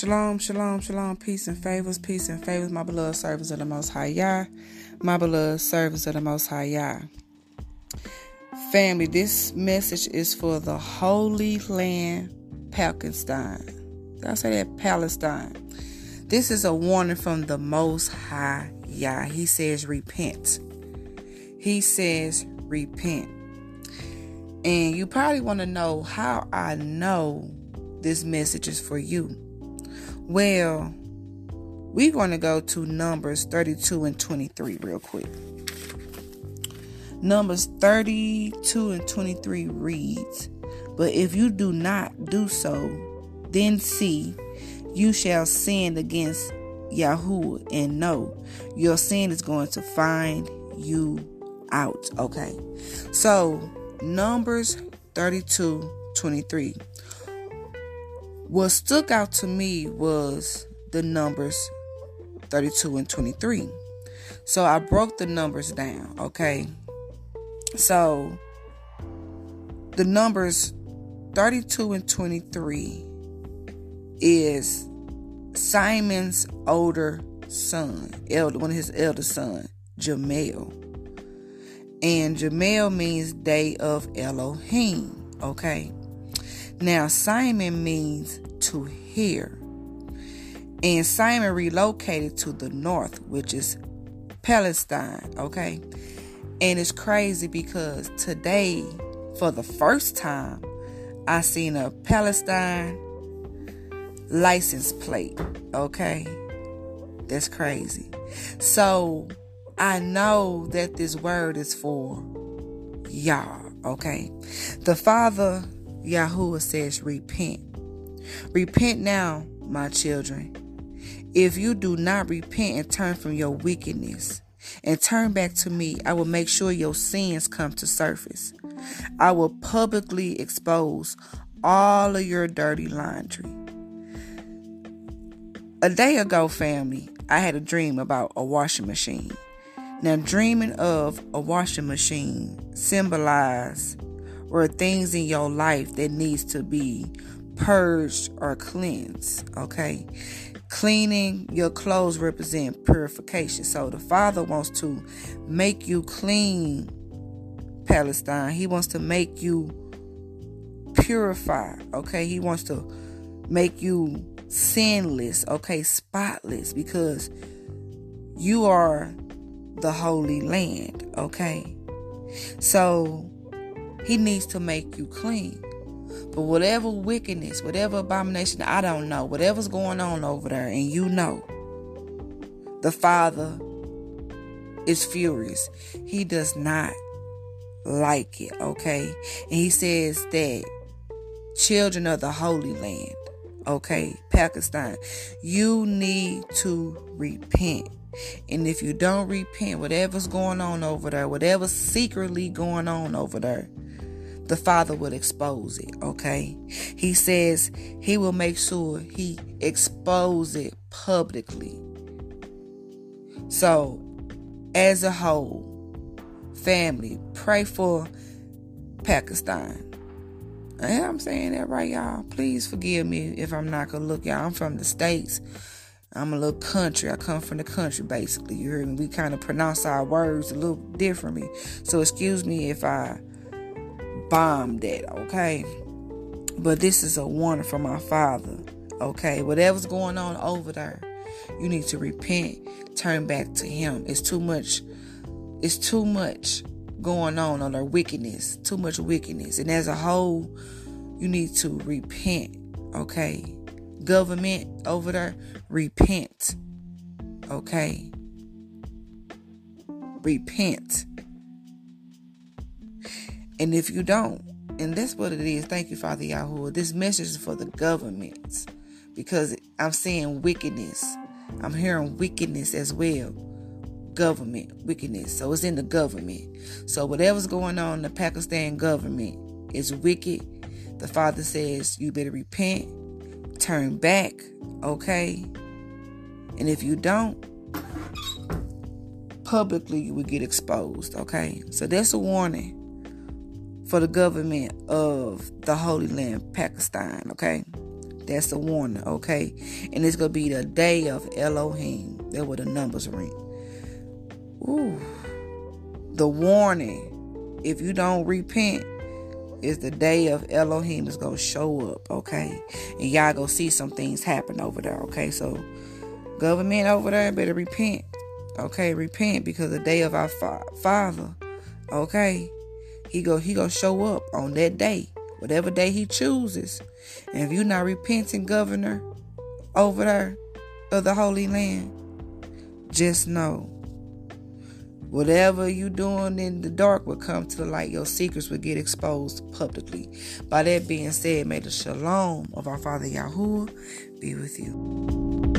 Shalom, shalom, shalom, peace and favors, peace and favors, my beloved servants of the Most High Yah, my beloved servants of the Most High Yah. Family, this message is for the Holy Land, Palestine. Did I say that? Palestine. This is a warning from the Most High Yah. He says, repent. He says, repent. And you probably want to know how I know this message is for you. Well, we're going to go to Numbers 32 and 23 real quick. Numbers 32 and 23 reads, But if you do not do so, then see, you shall sin against Yahweh, and know your sin is going to find you out. Okay. So, Numbers 32 23 what stuck out to me was the numbers 32 and 23. So I broke the numbers down, okay? So the numbers 32 and 23 is Simeon's older son, elder, one of his elder son, Jemuel. And Jemuel means day of Elohim, okay? Now, Simeon means to hear. And Simeon relocated to the north, which is Palestine, okay? And it's crazy because today, for the first time, I seen a Palestine license plate, okay? That's crazy. So I know that this word is for y'all, okay? The Father Yahuwah says, Repent. Repent now, my children. If you do not repent and turn from your wickedness and turn back to me, I will make sure your sins come to surface. I will publicly expose all of your dirty laundry. A day ago, family, I had a dream about a washing machine. Now, dreaming of a washing machine symbolized or things in your life that needs to be purged or cleansed okay? Cleaning your clothes represent purification. So the father wants to make you clean palestine. He wants to make you purify okay? He wants to make you sinless okay? Spotless because you are the holy land okay? So he needs to make you clean. But whatever wickedness, whatever abomination, I don't know, whatever's going on over there, and you know, the Father is furious. He does not like it, okay? And he says that children of the Holy Land, okay, Pakistan, you need to repent. And if you don't repent, whatever's going on over there, whatever's secretly going on over there, the Father will expose it, okay? He says he will make sure he expose it publicly. So, as a whole, family, pray for Pakistan. I'm saying that right, y'all. Please forgive me if I'm not gonna look, y'all. I'm from the States. I'm a little country. I come from the country, basically. You heard me? We kind of pronounce our words a little differently. So excuse me if I bombed that, okay? But this is a warning from my father, okay? Whatever's going on over there, you need to repent, turn back to him. It's too much, it's too much going on on their wickedness, too much wickedness. And as a whole, you need to repent, okay? Government over there, repent, okay? Repent. And if you don't, and that's what it is, thank you, Father Yahweh. This message is for the governments because I'm seeing wickedness. I'm hearing wickedness as well. Government, wickedness. So it's in the government. So whatever's going on in the Pakistan government is wicked. The Father says you better repent, turn back, okay? And if you don't, publicly you will get exposed, okay? So that's a warning for the government of the Holy Land, Pakistan, okay? That's a warning, okay? And it's gonna be the day of Elohim. That where the numbers ring. Ooh. The warning. If you don't repent, is the day of Elohim is gonna show up, okay? And y'all go see some things happen over there, okay? So government over there better repent. Okay, repent because the day of our fa- Father, okay, he go he gonna show up on that day, whatever day he chooses. And if you're not repenting, governor, over there of the Holy Land, just know whatever you doing in the dark will come to the light. Your secrets will get exposed publicly. By that being said, may the shalom of our Father Yahuwah be with you.